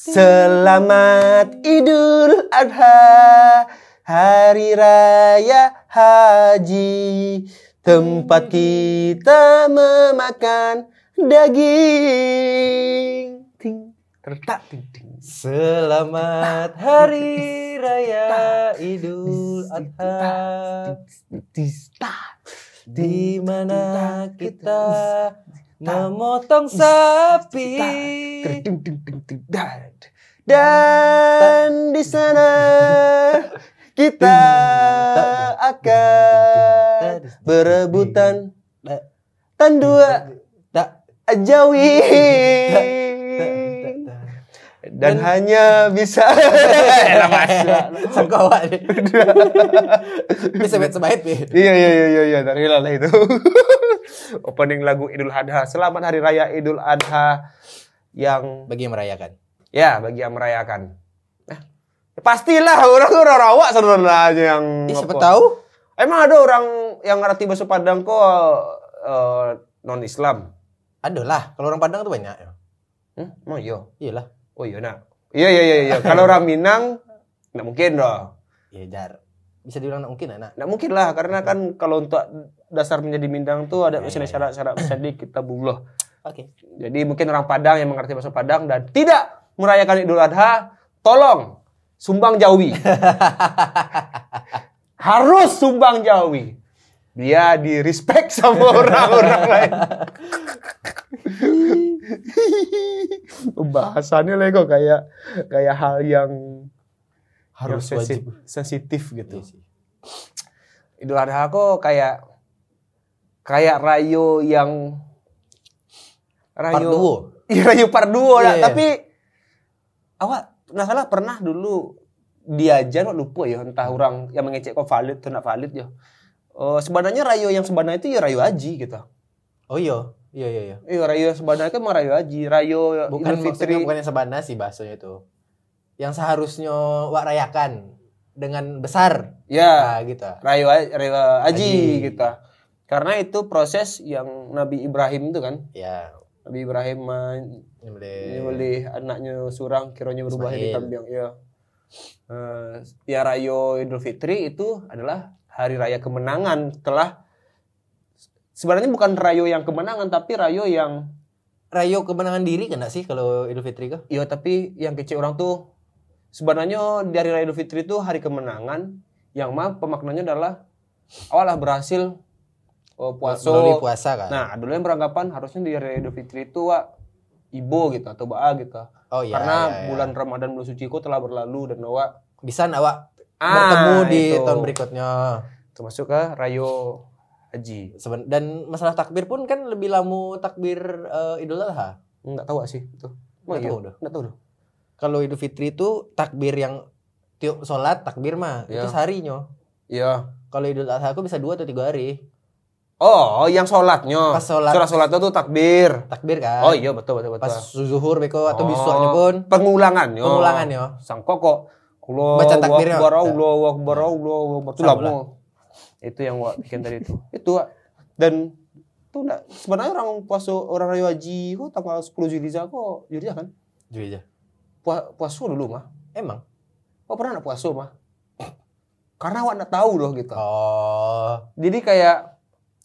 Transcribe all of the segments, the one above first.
Selamat Idul Adha Hari Raya Haji. Tempat kita memakan daging. Ting tertak ting ting Selamat Hari Raya Idul Adha. Di mana kita memotong sapi. Dan di sana kita akan berebutan. Tandua Tak, ajawi dan hanya bisa Elah, masa. Sangka awak ni. Bisa bet sebait pi. iya iya iya iya iya dari lah itu opening lagu Idul Adha selamat hari raya Idul Adha yang Bagi yang merayakan. ya bagi yang merayakan Eh, pastilah orang orang rawak sebenarnya yang Eh, siapa apa. tahu? emang ada orang yang ngerti bahasa Padang kok non Islam Ada lah. Kalau orang Padang tuh banyak. ya. hmm? emang iya Iyalah. Oh iya nak iya iya iya iya kalau orang Minang nggak mungkin dong Ya jar. Bisa dibilang nggak mungkin anak. nggak mungkin lah karena kan kalau untuk dasar menjadi Minang tuh ada Ya, misalnya ya, ya. syarat-syarat di kitabullah Oke. Jadi mungkin orang Padang yang mengerti bahasa Padang dan tidak merayakan Idul Adha, tolong sumbang jawi. Harus sumbang jawi. Dia di respect sama orang-orang lain. Bahasannya lego kayak kayak hal yang Harus yang wajib. sensi- sensitif gitu. Iya sih. Idul Adha kok kayak kayak rayo yang Part duo. Iya rayu parduo Iya, dah. iya. Tapi awak nggak salah pernah dulu diajar lupa ya entah orang yang mengecek kok valid atau tidak valid ya. Oh, sebenarnya rayu yang sebenarnya itu ya rayu haji gitu. Oh iya. Iya iya iya. Iya yang sebenarnya kan mah rayu haji, rayu Bukan Idul Fitri. bukan yang sabana sih bahasanya itu. Yang seharusnya wak rayakan dengan besar. Ya, Nah, gitu. rayu ha- rayu haji Haji. gitu. Karena itu proses yang Nabi Ibrahim itu kan. Ya. Nabi Ibrahim Nyembelih. menyembelih anaknya surang kiranya berubah jadi Ismail. kambing ya. Eh, ya rayo Idul Fitri itu adalah hari raya kemenangan setelah sebenarnya bukan rayo yang kemenangan tapi rayo yang Rayo kemenangan diri nggak sih kalau Idul Fitri kah? ya tapi yang kecil orang tuh sebenarnya dari raya Idul Fitri itu hari kemenangan yang mah pemaknanya adalah awalah berhasil oh, puasa Melalui puasa kan. nah dulu yang beranggapan harusnya di raya Idul Fitri itu wak ibo gitu atau baa gitu oh iya. karena iya, iya. bulan Ramadan bulan suci ku telah berlalu dan awak bisa awak Ah, bertemu di itu. tahun berikutnya. termasuk ke rayo haji Seben- dan masalah takbir pun kan lebih lama takbir eh, Idul Adha. nggak tahu sih itu Nggak iya? tahu dah. nggak tahu. Kalau Idul Fitri itu takbir yang tiup sholat takbir mah Iya. itu seharinya. iya Kalau Idul Adha aku bisa dua atau tiga hari. oh yang sholatnya Pas sholat. sholat sholatnya tuh takbir Takbir kan. oh iya betul betul betul Pas zuhur beko atau Oh, besoknya pun pengulangannya pengulangannya. sang koko Allah Baca takbirnya. Akbar Allah Akbar Allah Akbar. Itu lama itu yang wak bikin tadi itu. Itu dan itu enggak sebenarnya orang puasa orang rayo haji kok tanggal 10 Zulhijjah kok Zulhijjah kan? Aja. Pua- puasa dulu mah. Emang. kok pernah nak puasa mah? Karena awak nak tahu loh gitu. Oh. jadi kayak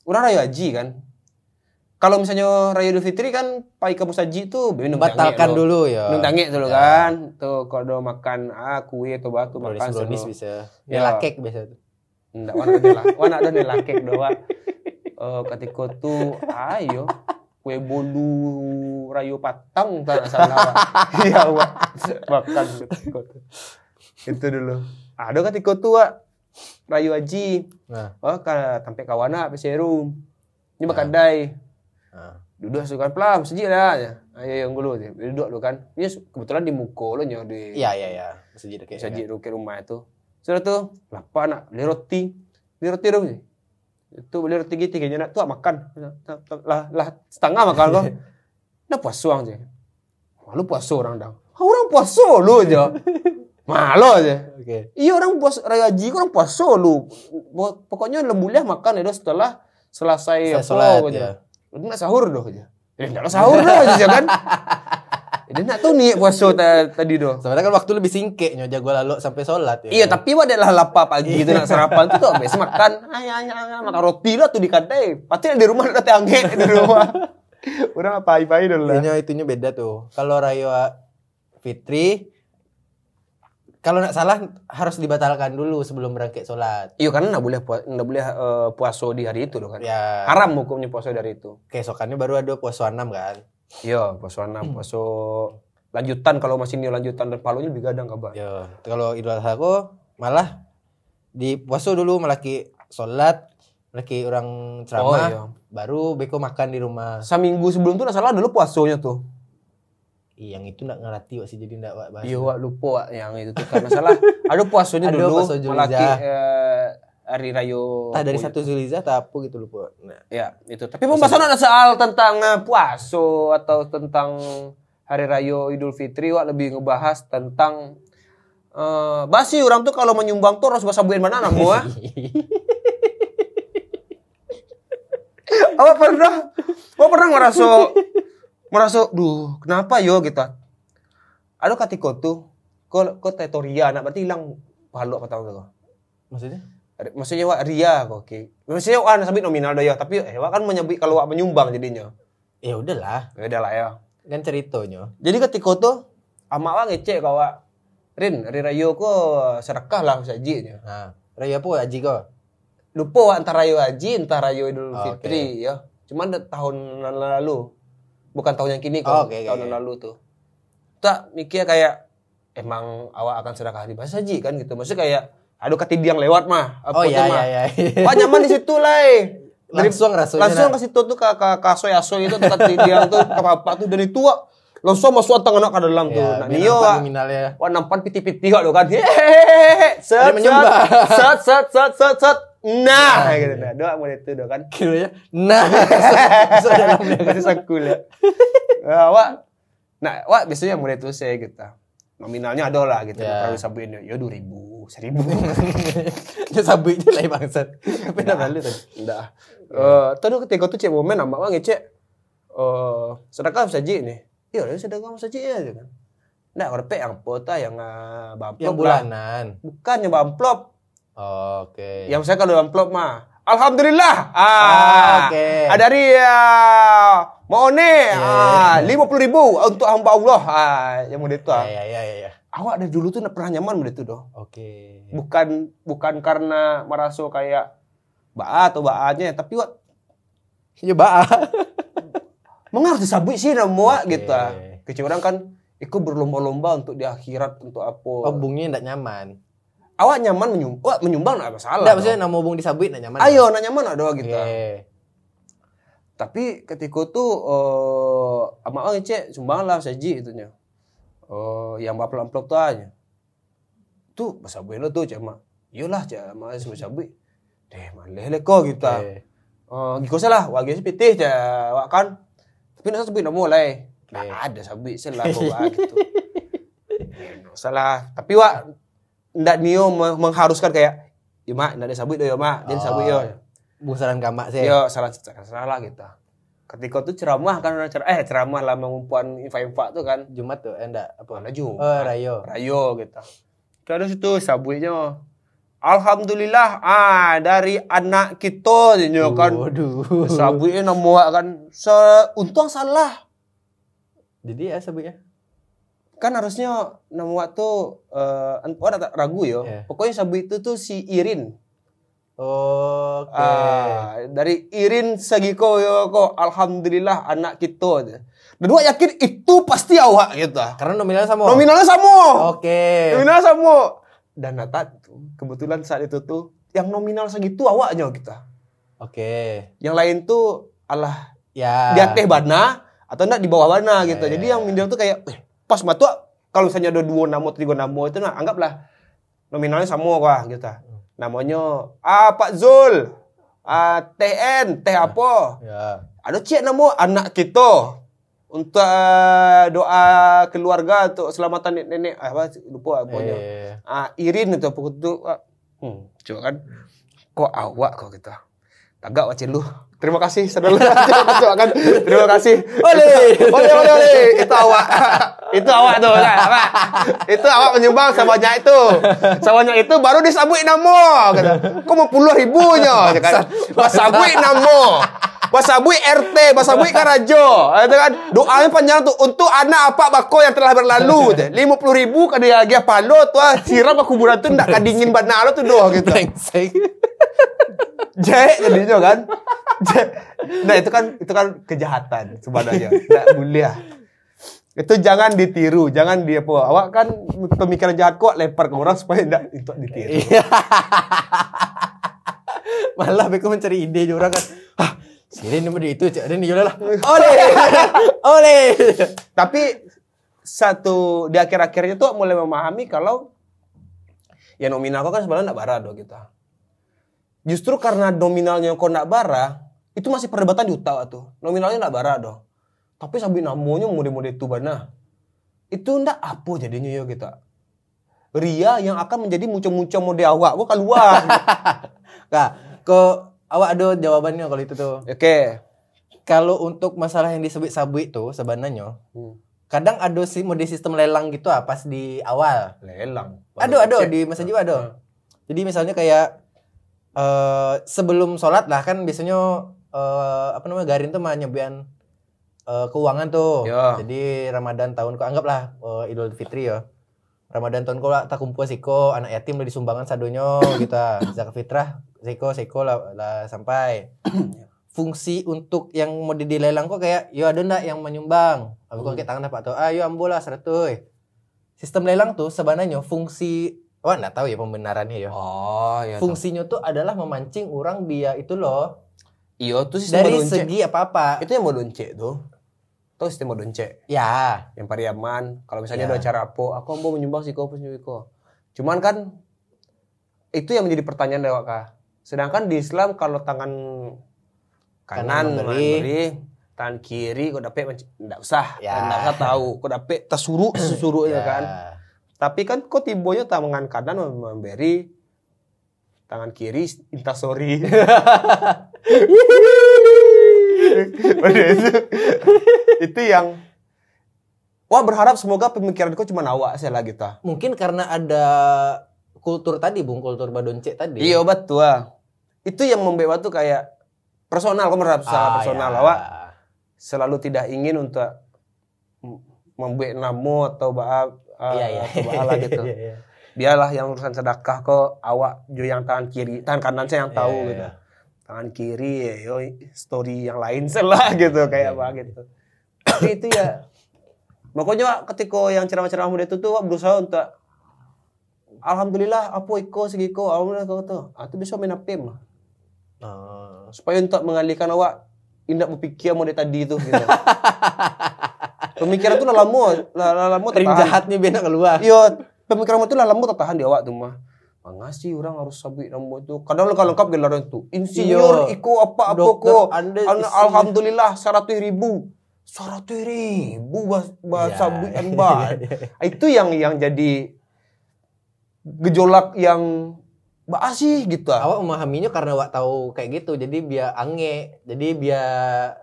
orang rayo haji kan kalau misalnya Raya Idul Fitri kan pai kamu saji tuh Batalkan dulu ya. minum tangi dulu Ya. kan tuh kalau makan ah kue atau batu Brownies makan brownies semua. bisa. Ya. Lakek biasa tuh. Nggak, warna lah. Warna ada nih lakek doa. Eh ketika tuh ayo kue bolu rayu patang tak salah. Iya, Wak. Makan. Itu dulu. Ada ketika tuh Wak. Rayu Haji. Nah. Oh, ka sampai kawana apa serum. Ini Nah. Dai. Nah. Duduk sukan pelam sejik dah. ya. Ayo yang dulu dia. Duduk lu kan. Ini kebetulan di muko lo nyo di Iya iya iya. Masjid kayak. saji ke rumah itu. Sudah tuh, lapa nak beli roti. Beli roti dong sih. Itu beli roti gitu kayaknya nak tuh makan. Lah lah setengah makan kok. Nah puasa orang sih. Lalu puasa orang dong. Orang puasa lu aja. Malo aja. Oke. Iya orang puas raya haji kan orang puasa lu. Pok- Pokoknya lembuliah makan itu setelah selesai apa sholat aja. ya. Udah nak sahur doh aja. Ya enggak sahur doh aja kan. Dia nak tahu nih puasa ta- tadi doh. Sebenarnya kan waktu lebih singketnya jago lalu sampai sholat ya. Iya, tapi adalah lapar pagi itu nak sarapan tuh tuh biasa makan ayah ayah makan roti lah tuh di kedai. Pasti di rumah ada tiangge di rumah. Orang apa apa dulu lah. itunya itunya beda tuh. Kalau raya Fitri kalau nggak salah harus dibatalkan dulu sebelum berangkat sholat. Iya karena nggak boleh nggak boleh eh, puasa di hari itu loh kan. Ya. Haram hukumnya puasa dari itu. Keesokannya baru ada puasa 6 kan. Iya, puasa enam, puasa lanjutan kalau masih ini lanjutan dan palunya lebih gadang kabar. Ya. Kalau Idul Adha aku malah di puasa dulu melaki sholat, melaki orang Oh ceramah, iya. baru beko makan di rumah. Seminggu sebelum tuh nggak salah dulu puasanya tuh. Yang itu nggak ngerti wak sih jadi nggak wak bahas. Iya, wak lupa wak yang itu tuh karena salah. Ada puasanya Ada dulu. puasa. Melaki eh, hari raya. Entah dari satu Zulhijjah atau apa gitu lupa. Nah, Ya, itu. Tapi pembahasan ada soal tentang eh, puasa atau tentang hari raya Idul Fitri wak lebih ngebahas tentang eh basi orang tuh kalau menyumbang tuh harus bahasa buin mana namu ah. Apa pernah? Apa pernah merasa merasa duh, kenapa yo gitu. Ada katiko tuh kok kok tetoria anak berarti hilang pahala apa tahu tuh. Maksudnya? Maksudnya wak ria kok oke. Maksudnya wak sabit nominal dah ya, tapi eh wak kan menyebut kalau wak menyumbang jadinya. Ya udahlah, Ya udah lah ya. kan ceritanya. Jadi ketika tuh amak wak ngecek kau wak Rin, hari raya ko sedekah lah sajinya. Nah, raya apa Haji kok? Lupa wak antara raya haji, entah raya Idul Oh, Fitri ya. Cuman tahun lalu. Bukan tahun yang kini Oh, kok, oke, oke, tahun oke. lalu tuh. Tak mikir kayak emang awak akan sedekah di bahasa haji kan gitu. Maksudnya kayak aduh ketidiang lewat mah. Oh Apa iya tuh, iya mah. iya. Wah nyaman di situ lah. Langsung rasanya. langsung nah. ke situ tuh ke ke kasoy asoy itu tempat tidiang tuh ke papa tuh dari tua langsung masuk tang anak ke dalam tuh. Ya, Nah, Nio wah nampan piti-piti kok lo kan. Hehehe. Set set set set set set. Nah, kayak gitu nah. Doa mau itu doa kan. Kiranya, nah, masuk dalamnya kan. Sakul ya. Nah, wak Nah, wak biasanya mulai itu saya gitu. Nominalnya ada lah gitu. Ya. Kalau sabuin ya dua ribu, seribu. Dia sabitnya lah bangsat. Tapi udah lalu tadi. Enggak. Eh, tadi ketika tuh cek momen sama orang ngecek eh sedekah saja nih. Iya, ya sedekah saja ya gitu kan. Nah, kalau yang apa ta yang uh, bamplop Yang bulanan. Bukan yang bamplop. Oke. Yang saya kalau bamplop mah Alhamdulillah. Ah, Ah, oke. Ada uh, mau nih ah lima puluh ribu untuk hamba Allah. Ah, yang mau itu. Ya Ah. ya ya ya. ya. Awak dari dulu tuh pernah nyaman mau itu doh. Oke. Bukan bukan karena merasa kayak ba atau baanya, tapi wak Ya ba. mengerti sabui sih nama Oke. gitu. Kecil orang kan ikut berlomba-lomba untuk di akhirat untuk apa. Hubungnya enggak nyaman. Awak nyaman menyumbang, wah menyumbang nggak masalah. Enggak dong. maksudnya nama hubung disabit enggak nyaman. Ayo, nak nyaman ada gitu. Oke. Tapi ketika tuh eh ama orang cek sumbang lah saji itunya. Oh, yang bapak amplop tuh aja. Tuh bahasa lo tuh cek mak. Iyalah cek mak semua sabi. Deh, maleh le kok gitu. Oke. Oh, giko salah, wagi pitih cek wak kan. Tapi nasa sabi namo mulai. Nah, ada sabi sih lah kok gitu. Ya, nggak salah. Tapi wak ndak nio meng- mengharuskan kayak Ya mak, ndak ada sabi doh ya mak, dia sabi Oh, yo. Busaran kamak sih. Yo, salah salah kita. Ketika tuh ceramah kan orang ceramah, eh ceramah lah mengumpulan infak-infak tuh kan. Jumat tuh eh, enggak apa? Mana Jumat. Oh, rayo. Rayo gitu. Terus itu sabuinya. Alhamdulillah ah dari anak kita dia kan. Waduh. Sabuinya nemu kan se untung salah. Jadi ya sabitnya. Kan harusnya nemu waktu eh uh, ada tak ragu yo. Iya. Pokoknya sabu itu tuh si Irin. Oke. Ah, dari Irin Sagiko yo kok alhamdulillah anak kita. Dan gua yakin itu pasti awak gitu. Karena nominalnya sama. Nominalnya sama. Oke. Nominalnya sama. Dan nata kebetulan saat itu tuh yang nominal segitu awaknya kita. Oke. Yang lain tuh alah Ya. di atas bana atau enggak di bawah bana Ya, gitu. ya, Jadi ya. yang minder tuh kayak eh, pas matu kalau misalnya ada dua nama tiga nama itu nah anggaplah nominalnya sama kah gitu. Hmm. Namanya ah Pak Zul. Ah TN, teh apa? Ya. Ada cek nama anak kita. untuk eh, doa keluarga untuk keselamatan nenek-nenek apa lupa pokoknya. Eh, Ah, Irin itu pokok itu ah, hmm, coba kan kok awak kok gitu. Tagak wacin lu. Terima kasih saudara. coba kan. Terima kasih. Oleh. Oleh oleh oleh. Itu awak. itu awak tuh. Nah, apa? Itu awak menyumbang sebanyak itu. Sebanyak itu baru disabui namo gitu. Kok mau puluh ribunya kan. Basabui namo. Basabui RT, basabui Karajo. Itu kan doanya panjang tuh untuk anak apa bako yang telah berlalu. Lima puluh ribu kan dia lagi palo tuh ah, siram ke kuburan tuh ndak kadingin bana lo tuh doh gitu. brengsek. Jek jadinya kan. Nah itu kan itu kan kejahatan sebenarnya. Tidak boleh. Itu jangan ditiru, jangan dia apa. Awak kan pemikiran jahat kok lempar ke orang supaya tidak itu ditiru. Iya. Malah Beko mencari ide orang kan. Ah, sini nomor itu, cak ada nih lah. Oleh. Oleh. Tapi satu di akhir-akhirnya tuh mulai memahami kalau ya nominal kok kan sebenarnya tidak bara doh kita. Justru karena nominalnya kok tidak bara, itu masih perdebatan di utara tuh. Nominalnya tidak bara doh. Tapi sambil namonya mode-mode itu bana. Itu ndak apa jadinya ya kita. Ria yang akan menjadi muncul-muncul mode awak kok keluar. Kak, kok awak ada jawabannya kalau itu tuh. Oke. Kalau untuk masalah yang disebut sabui itu sebenarnya Hmm. kadang ada sih mode sistem lelang gitu ah pas di awal. Lelang. Ada ada di masa jiwa ada. Jadi misalnya kayak eh sebelum sholat lah kan biasanya eh apa namanya Garin tuh mah nyobain eh, keuangan tuh. Ya. Jadi Ramadan tahun kau anggaplah eh, Idul Fitri ya. Ramadan tahun kau lah tak kumpul siko anak yatim lah disumbangan sadonyo kita zakat fitrah siko siko lah, lah sampai fungsi untuk yang mau dilelang kok kayak yo ada ndak yang menyumbang aku kok kayak tangan apa tuh ayo ambo lah seratus sistem lelang tuh sebenarnya fungsi wah nggak tahu ya pembenarannya ya Oh, ya. fungsinya tuh adalah memancing orang dia itu loh Iya, itu sistem dari modonce. segi apa apa Itu yang modonce tuh. Tahu sistem modonce? ya yang Pariaman kalau misalnya Ya. ada acara apa aku mau menyumbang sih punya kau cuman kan itu yang menjadi pertanyaan dari Waka sedangkan di Islam kalau tangan kanan Kanan memberi. memberi tangan kiri kau dapat enggak usah Ya. enggak usah tahu kau dapat tersuruh sesuruhnya Ya. kan tapi kan kau tibonya tangan kanan memberi tangan kiri intasori Udah itu, itu yang Wah berharap semoga pemikiranku cuma awak saya lah gitu. mungkin karena ada kultur tadi bung kultur badonce tadi Iya betul. ah. Itu yang membuat tuh kayak personal, berharap secara Ah, personal ya. awak selalu tidak ingin untuk membuat namo atau baab uh, iya iya atau baala gitu. Iya, iya. Biarlah yang urusan sedekah kok awak jo yang tangan kiri, tangan kanan saya yang tahu Iya, gitu. iya. Tangan kiri ya yo story yang lain selah gitu kayak Iya. apa gitu. Tapi itu ya makanya ketika yang ceramah-ceramah muda itu tuh Wak berusaha untuk Alhamdulillah apa iko segiko alhamdulillah kau tuh. Ah itu bisa main apem lah. Oh. Supaya untuk mengalihkan awak indak berpikir mau tadi itu gitu. Pemikiran tuh lalamu, lalamu Ring jahatnya biar nak keluar Iya, pemikiran itu lalamu tertahan di awak tuh mah. Mangasi orang harus sabit nama itu. Kadang lengkap lengkap gelaran itu. Insinyur Iya. iko apa apa insinyur. Alhamdulillah seratus ribu. Seratus ribu bahas, bahas Ya. sabit embat. itu yang yang jadi gejolak yang sih gitu. ah. awak memahaminya karena awak tahu kayak gitu jadi biar ange jadi biar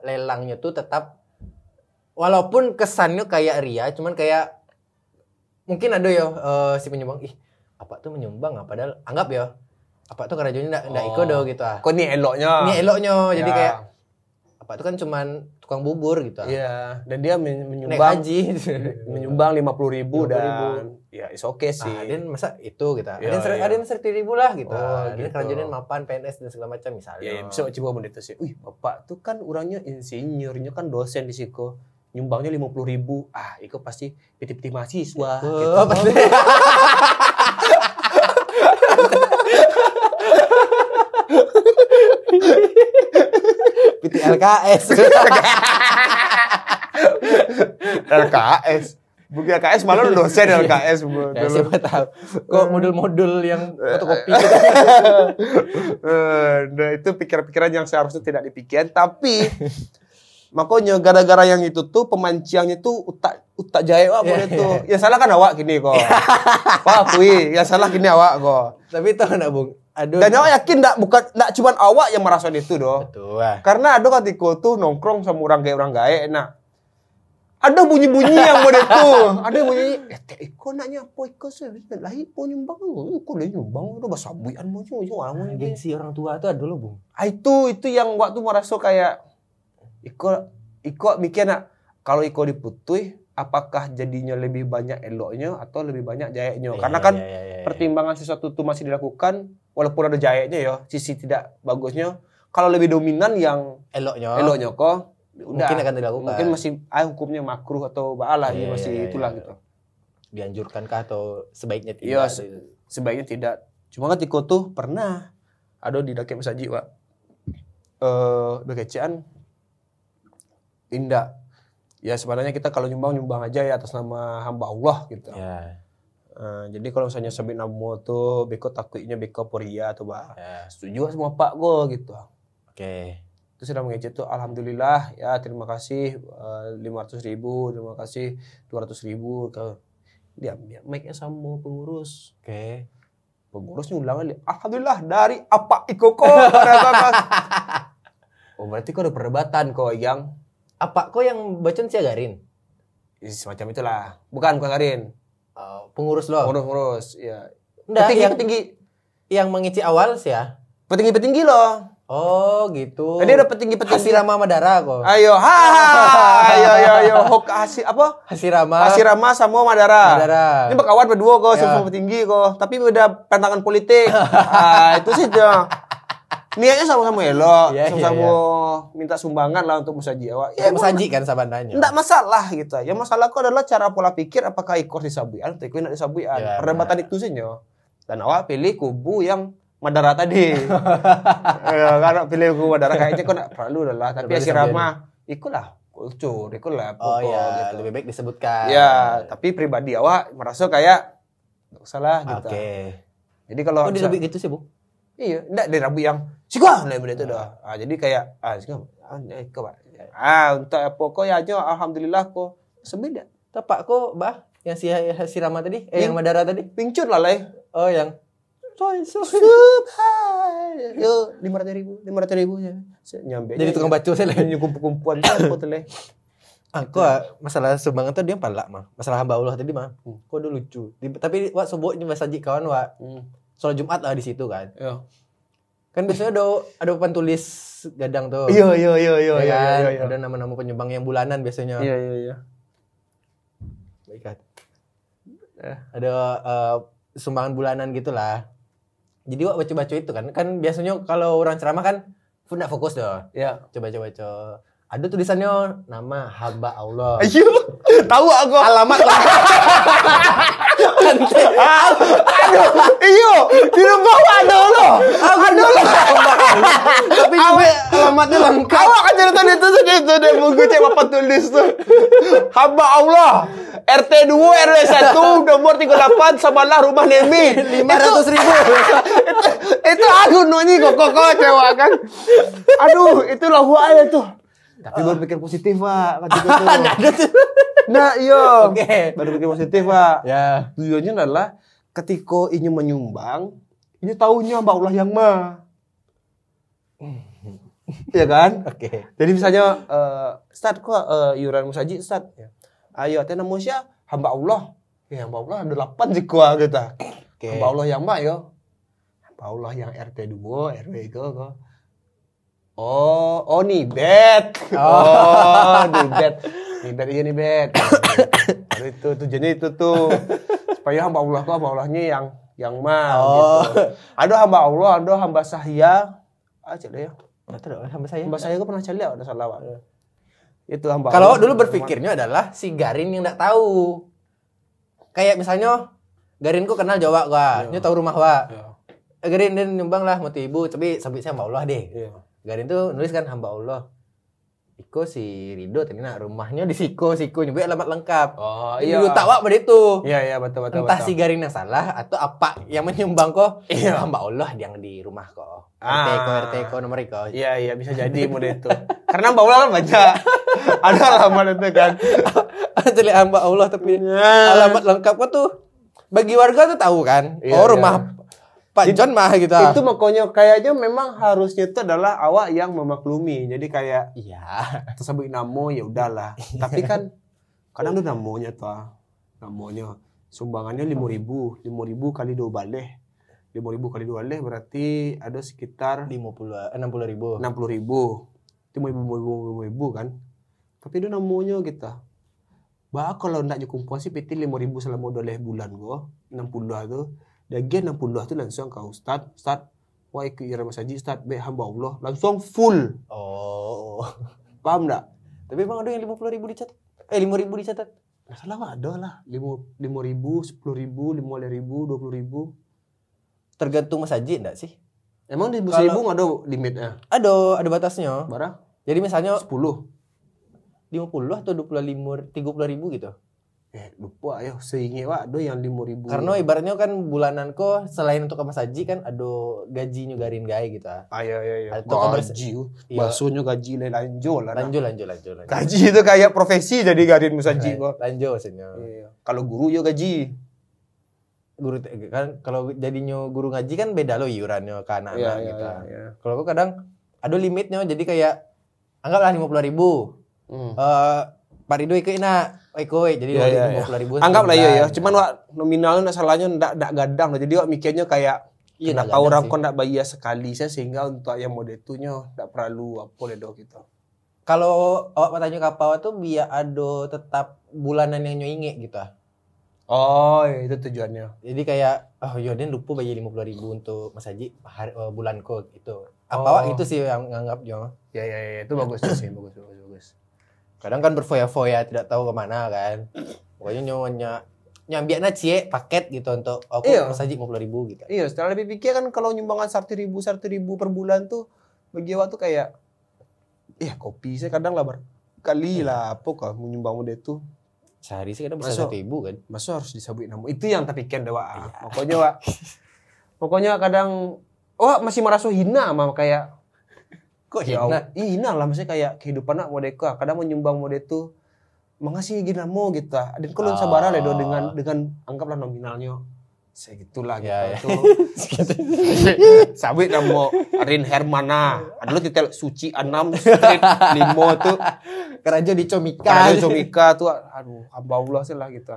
lelangnya tuh tetap walaupun kesannya kayak ria cuman kayak mungkin ada ya eh, si penyumbang ih apa tuh menyumbang ah padahal anggap ya apa tuh kerajanya ndak ndak ikut Oh. do gitu ah Kok ini eloknya? ini eloknya jadi Ya. kayak apa tuh kan cuman tukang bubur gitu ah Iya, dan dia men- menyumbang haji menyumbang lima puluh ribu 50.000. dan ya is oke sih. Ah, ada yang masa itu gitu. Ada Iya, yang ser- iya. ada yang seribu ribu lah gitu. Oh, ada yang gitu. kerajaan mapan, PNS dan segala macam misalnya. Ya, ya bisa coba menit sih. Wih, bapak tuh kan orangnya insinyurnya kan dosen di Siko. Nyumbangnya lima puluh ribu. Ah, itu pasti piti-piti mahasiswa. Oh, gitu. pasti. PT LKS. LKS. Bukan LKS malah lu dosen LKS. Bu. ya, siapa tahu. Kok modul-modul yang fotokopi gitu. Eh, nah, itu pikiran-pikiran yang seharusnya tidak dipikirkan. Tapi Makanya gara-gara yang itu tuh pemanciannya tuh utak utak jahit wak boleh tuh. Yang salah kan awak gini kok. Wah akui, yang salah gini awak kok. Tapi tahu enggak, Bung? Aduh. Dan awak yakin enggak bukan enggak cuma awak yang merasa itu doh. Betul. Karena ada ketika tuh nongkrong sama orang gaya orang gae nah ada bunyi-bunyi yang boleh tuh. Ada bunyi, eh teh iko nanya apa iko sih? Lahi po nyumbang, iko lagi nyumbang, udah bahasa buian mau cuma cuma orang Gengsi orang tua tuh ada dulu, Bung. Ah, itu itu yang waktu merasa kayak Iko Iko mikir nak kalau Iko diputui apakah jadinya lebih banyak eloknya atau lebih banyak jahitnya karena Iya, kan iya, iya. pertimbangan sesuatu itu masih dilakukan walaupun ada jahitnya ya sisi tidak bagusnya kalau lebih dominan yang eloknya. eloknya kok udah Mungkin akan dilakukan. mungkin masih ah, hukumnya makruh atau baalah Iya, ya masih iya, iya, itulah iya. gitu dianjurkankah atau sebaiknya tidak? Iya, se- sebaiknya tidak. Cuma kan Tiko tuh pernah ada di Dakek Masaji, Pak. Eh, bekecean indah. Ya sebenarnya kita kalau nyumbang nyumbang aja ya atas nama hamba Allah gitu. Ya, Eh, jadi kalau misalnya sabit namo tuh beko takutnya beko poria tuh, Pak. ya. Setuju semua Pak go gitu. Oke. Terus sudah mengecek tuh alhamdulillah ya terima kasih lima ratus ribu terima kasih dua ratus ribu ke dia mic-nya sama pengurus Oke. pengurusnya ulang lagi alhamdulillah dari apa ikoko oh berarti kok ada perdebatan kok yang Apa kok yang bacaan si Agarin? ya, semacam itulah bukan bukan Karin Uh, pengurus lo. pengurus pengurus ya Enggak, petinggi yang petinggi yang mengisi awal sih ya. petinggi petinggi loh Oh, gitu. jadi ada petinggi petinggi Hasirama Madara kok. ayo ha ayo ayo ayo hok hasil apa Hasirama. Asirama sama Madara. Madara. Ini berkawan berdua kok, Ya. sama petinggi kok. Tapi beda pandangan politik. ah, itu sih dia. Niatnya sama-sama elok, Iya, iya, sama-sama minta sumbangan lah untuk musaji awak. Ya, Ya, saji kan sabandanya. enggak masalah gitu. Yang masalah kok adalah cara pola pikir apakah ikor disabuian atau ikor tidak disabuian. Ya, Perdebatan itu sih nyo. Dan awak pilih kubu yang Madara tadi. ya, karena pilih kubu Madara kayaknya kok enggak perlu lah. Tapi Asirama, ikutlah kultur, ikutlah Oh pokok ya, gitu. lebih baik disebutkan. Ya, tapi pribadi awak merasa kayak salah gitu. Oke. Jadi kalau Oh, bisa- lebih gitu sih, Bu. Iya, enggak dari Rabu yang sika lah itu dah. Ah, jadi kayak ah sika ah, eh, Pak. Ah, untuk apa kok ya aja alhamdulillah kok sebeda. Tapak kok, Bah? Yang si Hasirama tadi? Eh, yang Madara tadi? Pingcut lah leh. Oh, yang. Subhan. Yo, lima ratus ribu, lima ratus ribu ya. Nyampe. Jadi tukang baca saya leh. kumpu-kumpuan apa tuh leh. Aku ah, masalah sumbangan tuh dia palak mah. Masalah hamba Allah tadi mah. Hmm. Kok udah lucu. Tapi wak subuh ini masajid kawan wak. Sholat Jumat lah di situ kan. Yo. Kan biasanya ada ada papan tulis gadang tuh. Iya, iya, iya, iya, Ya iya, kan? iya, iya. Ada nama-nama penyumbang yang bulanan biasanya. Iya, iya, iya. Baik kan? Eh. Ada eh, sumbangan bulanan gitulah. Jadi wak baca-baca itu kan. Kan biasanya kalau orang ceramah kan nggak fokus doh. Iya. Coba-coba. Ada tulisannya nama hamba Allah. Ayo, tahu aku. Alamat lah. Aduh, iyo, di bawah ada loh. Ada loh. Tapi juga alamatnya lengkap. Awak kan cerita itu tuh itu deh buku cek bapak tulis tuh. Hamba Allah. RT 2 RW 1 nomor 38 Samalah rumah Nemi. Lima ratus ribu. itu, itu aku nunyi kok kok cewek kan. Aduh, itu lah aja tuh. Tapi berpikir positif, Pak. Gitu. Nah, iya. Oke. Berpikir positif, Pak. Ya. Tujuannya adalah ketika ini menyumbang, ini tahunya Mbak Allah yang mah. Iya kan? Oke. Jadi misalnya eh Ustaz kok eh, iuran musaji Ustaz? Ya. Ayo ate namo sia hamba Allah. Ya hamba Allah ada 8 sih gua gitu. Oke. Hamba Allah yang mah yo. Hamba Allah yang RT 2, RW ke kok. Oh, oh nih bet. Oh, nih bet. Nih bet iya nih bet. Itu tujuannya itu tuh supaya hamba Allah kok hamba Allahnya yang yang mah Oh. gitu. Ada hamba Allah, ada hamba sahya. Ah, cek deh ya. Hamba saya. Mbak saya gue pernah cari ada salah Pak. Itu hamba. Kalau Allah. dulu berpikirnya adalah si Garin yang nggak tahu. Kayak misalnya Garin ku kenal Jawa gua, Iya. dia tahu rumah gua. Iya. Eh, Garin dia nyumbang lah mau ibu, tapi sampai saya hamba Allah deh. Iya. Garin tuh nulis kan hamba Allah. Iko si Rido tadi nak rumahnya di Siko, Siko nyebut alamat lengkap. Oh Iya. tak wak pada itu. Iya iya betul betul. Entah betul. si Garin yang salah atau apa yang menyumbang kok. Iya. Hamba Allah yang di rumah kok. RT Ah. ko, RT ko, nomor ko. Iya iya bisa jadi mode itu. Karena Mbak kan banyak. ada alamat itu kan. Jadi hamba Allah tapi Ya. alamat lengkapnya tuh bagi warga tuh tahu kan. Iya, oh rumah Pak John mah gitu. Itu makanya kayaknya memang harusnya itu adalah awak yang memaklumi. Jadi kayak Iya. tersebut namo ya udahlah. Tapi kan kadang tuh namonya tuh ah. namonya sumbangannya lima ribu, lima ribu kali dua balik, lima ribu kali dua balik berarti ada sekitar 50 60 ribu. enam puluh ribu, itu mau ibu mau ibu mau ibu kan. Tapi itu namonya kita. Bah kalau ndak kumpul sih PT lima ribu selama dua bulan gua, enam puluh tuh. Dagi enam puluh tuh langsung kau start start. Wah ikut irama saji start be hamba Allah langsung full. Oh. Paham ndak? Tapi emang ada yang 50 ribu dicatat? Eh 5 ribu dicatat? Nggak salah mah ada lah. Lima, lima ribu, sepuluh ribu, lima ribu, dua puluh ribu. Tergantung masjid enggak sih? Emang di seribu nggak ada limitnya? Ada, ada batasnya. Barang Jadi misalnya sepuluh. 50 atau 25 30 ribu gitu. Eh lupa ayo seingat wak ada yang lima ribu. Karena ibaratnya kan bulanan ko selain untuk ke masjid kan ada gaji nyugarin gay gitu. ah. Iya, iya, iya. Atau gaji. Iya. Baksonya gaji lain lanjut lah. nah. Lanjut lanjut lanjut lanjut. Gaji itu kayak profesi jadi garin musaji kok. Lanjut maksudnya. Iya. Kalau guru yo gaji. Guru kan kalau jadinya guru ngaji kan beda loh iurannya ke anak-anak Iya, iya, gitu. iya, iya. Kalau aku kadang ada limitnya jadi kayak anggaplah 50 ribu. Hmm. Eh Pak Rido ikut nak, ikut jadi iya, lima puluh ribu. Anggaplah iya ya. Cuman wak nominalnya ndak salahnya ndak ndak gadang. Jadi wak mikirnya kayak Iya, nggak ada orang kok ndak bayar sekali saya sehingga untuk yang mode itu nyo ndak perlu apa le dok gitu. Kalau awak bertanya ke apa tuh biar ada tetap bulanan yang nyoinge gitu. ah. Oh, itu tujuannya. Jadi kayak oh Yoden lupa bayar lima puluh ribu untuk Mas Haji hari, eh, bulanku gitu. Apa Oh. itu sih yang nganggapnya. Ya ya ya itu bagus sih, bagus bagus bagus. Kadang kan berfoya-foya tidak tahu ke mana kan. Pokoknya nyonya nyambiaknya cie paket gitu untuk aku Iya. Mas Haji lima puluh ribu gitu. Iya, setelah lebih pikir kan kalau nyumbangan satu ribu satu ribu per bulan tuh bagi awak tuh kayak, iya kopi saya kadang lah berkali lah apa kah menyumbang mode itu Sehari sih kadang bisa Masuk. satu ribu kan. masa harus disabui namu itu yang terpikir deh wak pokoknya wak pokoknya kadang wak masih merasa hina sama kayak Kok ya ih, hina lah maksudnya kayak kehidupan anak mode itu kadang menyumbang mode itu mengasih gini mau gitu. Dan kalau Oh. sabar lah do dengan dengan anggaplah nominalnya. Saya gitulah gitu. Ya, ya. tuh sabit namo Rin Hermana. Ada lu titel Suci Anam Street Limo tuh. Kerajo dicomika. Karena Comika tuh aduh hamba Allah sih lah gitu.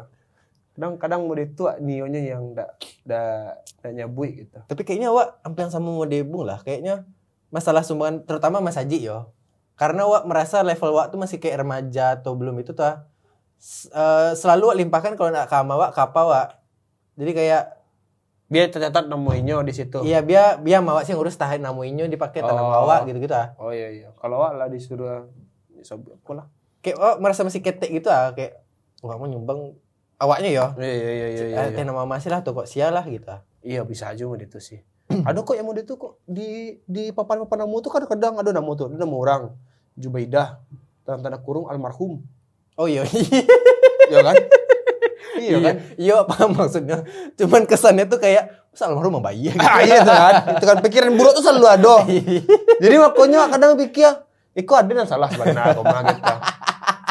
Kadang kadang mode itu nionya yang ndak ndak ndak nyabui gitu. Tapi kayaknya Wak hampir sama mau debung lah. Kayaknya masalah sumbangan terutama Mas Haji yo. Karena Wak merasa level Wak tuh masih kayak remaja atau belum itu tuh. eh, selalu Wak limpahkan kalau nak ke ama Wak ke apa Wak. Jadi kayak biar tercatat namanya di situ iya biar biar mawak sih ngurus tahan namuinyo dipakai tanam Oh. Wak gitu-gitu ah. oh iya iya kalau awak lah disuruh sabit apa lah Kayak Wak merasa masih ketek gitu ah kayak Wak mau nyumbang awaknya yo. iya iya iya iya, iya. Eh, teh nama masih lah tuh kok sia lah gitu. ah. Iya bisa aja mode itu sih. ada kok yang mode itu kok di di papan-papan nama tuh kadang-kadang ada nama tuh, ada nama orang. Jubaidah dalam tanda kurung almarhum. Oh iya. Iya kan? iya kan? Iya paham maksudnya. Cuman kesannya tuh kayak masa almarhum bayi ya?" gitu. Ah, iya kan. Itu kan pikiran buruk tuh selalu ada. Jadi makanya kadang pikir, Iko ada yang salah sebenarnya mah gitu.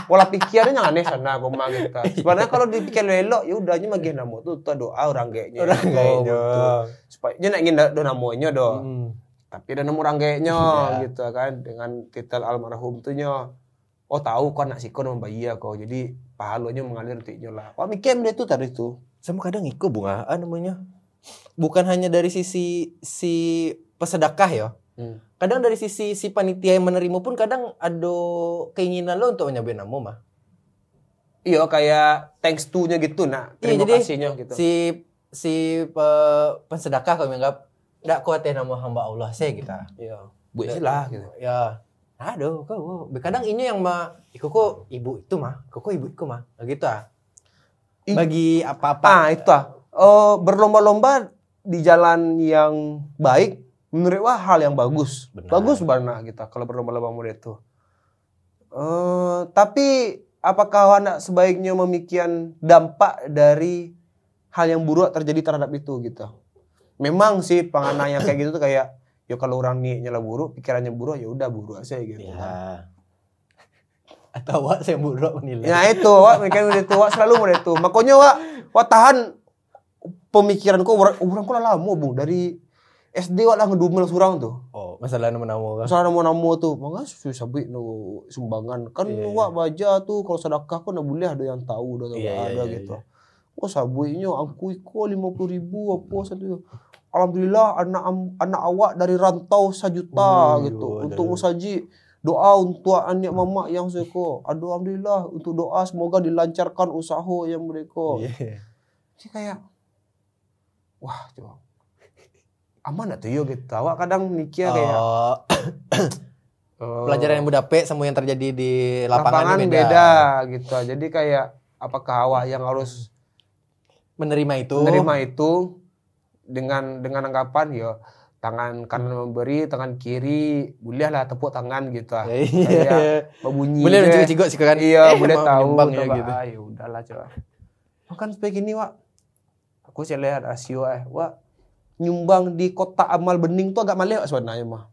Pola pikirnya yang aneh sana aku mah gitu. Sebenarnya kalau dipikir elok ya udahnya magi nama tuh tuh doa orang kayaknya. Orang kayaknya. Supaya dia nak ingin do namanya do. Hmm. tapi ada nemu ranggenya Iya. gitu kan dengan titel almarhum tuh nyo oh tahu kok anak siko nama bayi ya kok jadi pahalanya mengalir tiknya lah wah mikir dia tuh tadi tuh sama kadang ikut bunga ah, namanya bukan hanya dari sisi si pesedekah ya Hmm. Kadang dari sisi si panitia yang menerima pun kadang ada keinginan lo untuk menyampaikan nama mah. Iya kayak thanks to nya gitu nak. Iya, terima jadi kasihnya gitu. si si pe- pensedekah kalau menganggap tidak kuat ya nama hamba Allah saya kita iya. Buat sih lah gitu. Ya aduh kau. Kadang ini yang mah iku kok ibu itu mah. Kok ibu itu mah. Nah, gitu ah. Bagi apa-apa. Ah itu ah. Eh, berlomba-lomba di jalan yang baik menurut wah hal yang bagus Benar. bagus banget kita kalau berlomba-lomba model itu Eh, tapi apakah anak sebaiknya memikirkan dampak dari hal yang buruk terjadi terhadap itu gitu memang sih pengana yang kayak gitu tuh kayak ya kalau orang niatnya lah buruk pikirannya buruk ya udah buruk aja gitu ya Atau wak saya buruk menilai. Ya itu, wak mikir udah itu, wak selalu mau itu. Makanya wak, wak tahan pemikiranku orang orang kok lama bu dari SD wak lah ngedumel surang tuh. Oh, masalah nama-nama kan. Soalnya nama-nama tuh, maka susah sabit no sumbangan. Kan Iya, wak baca tuh kalau sedekah kan nggak boleh ada yang tahu, udah Iya, iya, ada iya, gitu. Oh sabitnya aku iko lima puluh ribu apa satu. Alhamdulillah anak anak awak dari rantau sejuta Wih, gitu waduh. untuk musaji doa untuk anak mama yang seko. Aduh alhamdulillah untuk doa semoga dilancarkan usaha yang mereka. Iya. Jadi kayak wah coba aman atau yo gitu. Awak kadang mikir kayak eh, pelajaran yang dapet sama yang terjadi di lapangan, lapangan ini beda. gitu. Jadi kayak apakah awak yang harus Menerima itu. menerima itu dengan dengan anggapan ya tangan kanan memberi, tangan kiri bolehlah tepuk tangan gitu. ah. Ya, Kayak Iya. berbunyi. Boleh deh. mencigok sih kan. Iya, Eh, boleh tahu ya coba. gitu. Ah, ya udahlah coba. Makan supaya gini, Wak. Aku sih lihat rasio eh, Wak. Nyumbang di kotak amal bening tuh agak malih Wak, sebenarnya mah.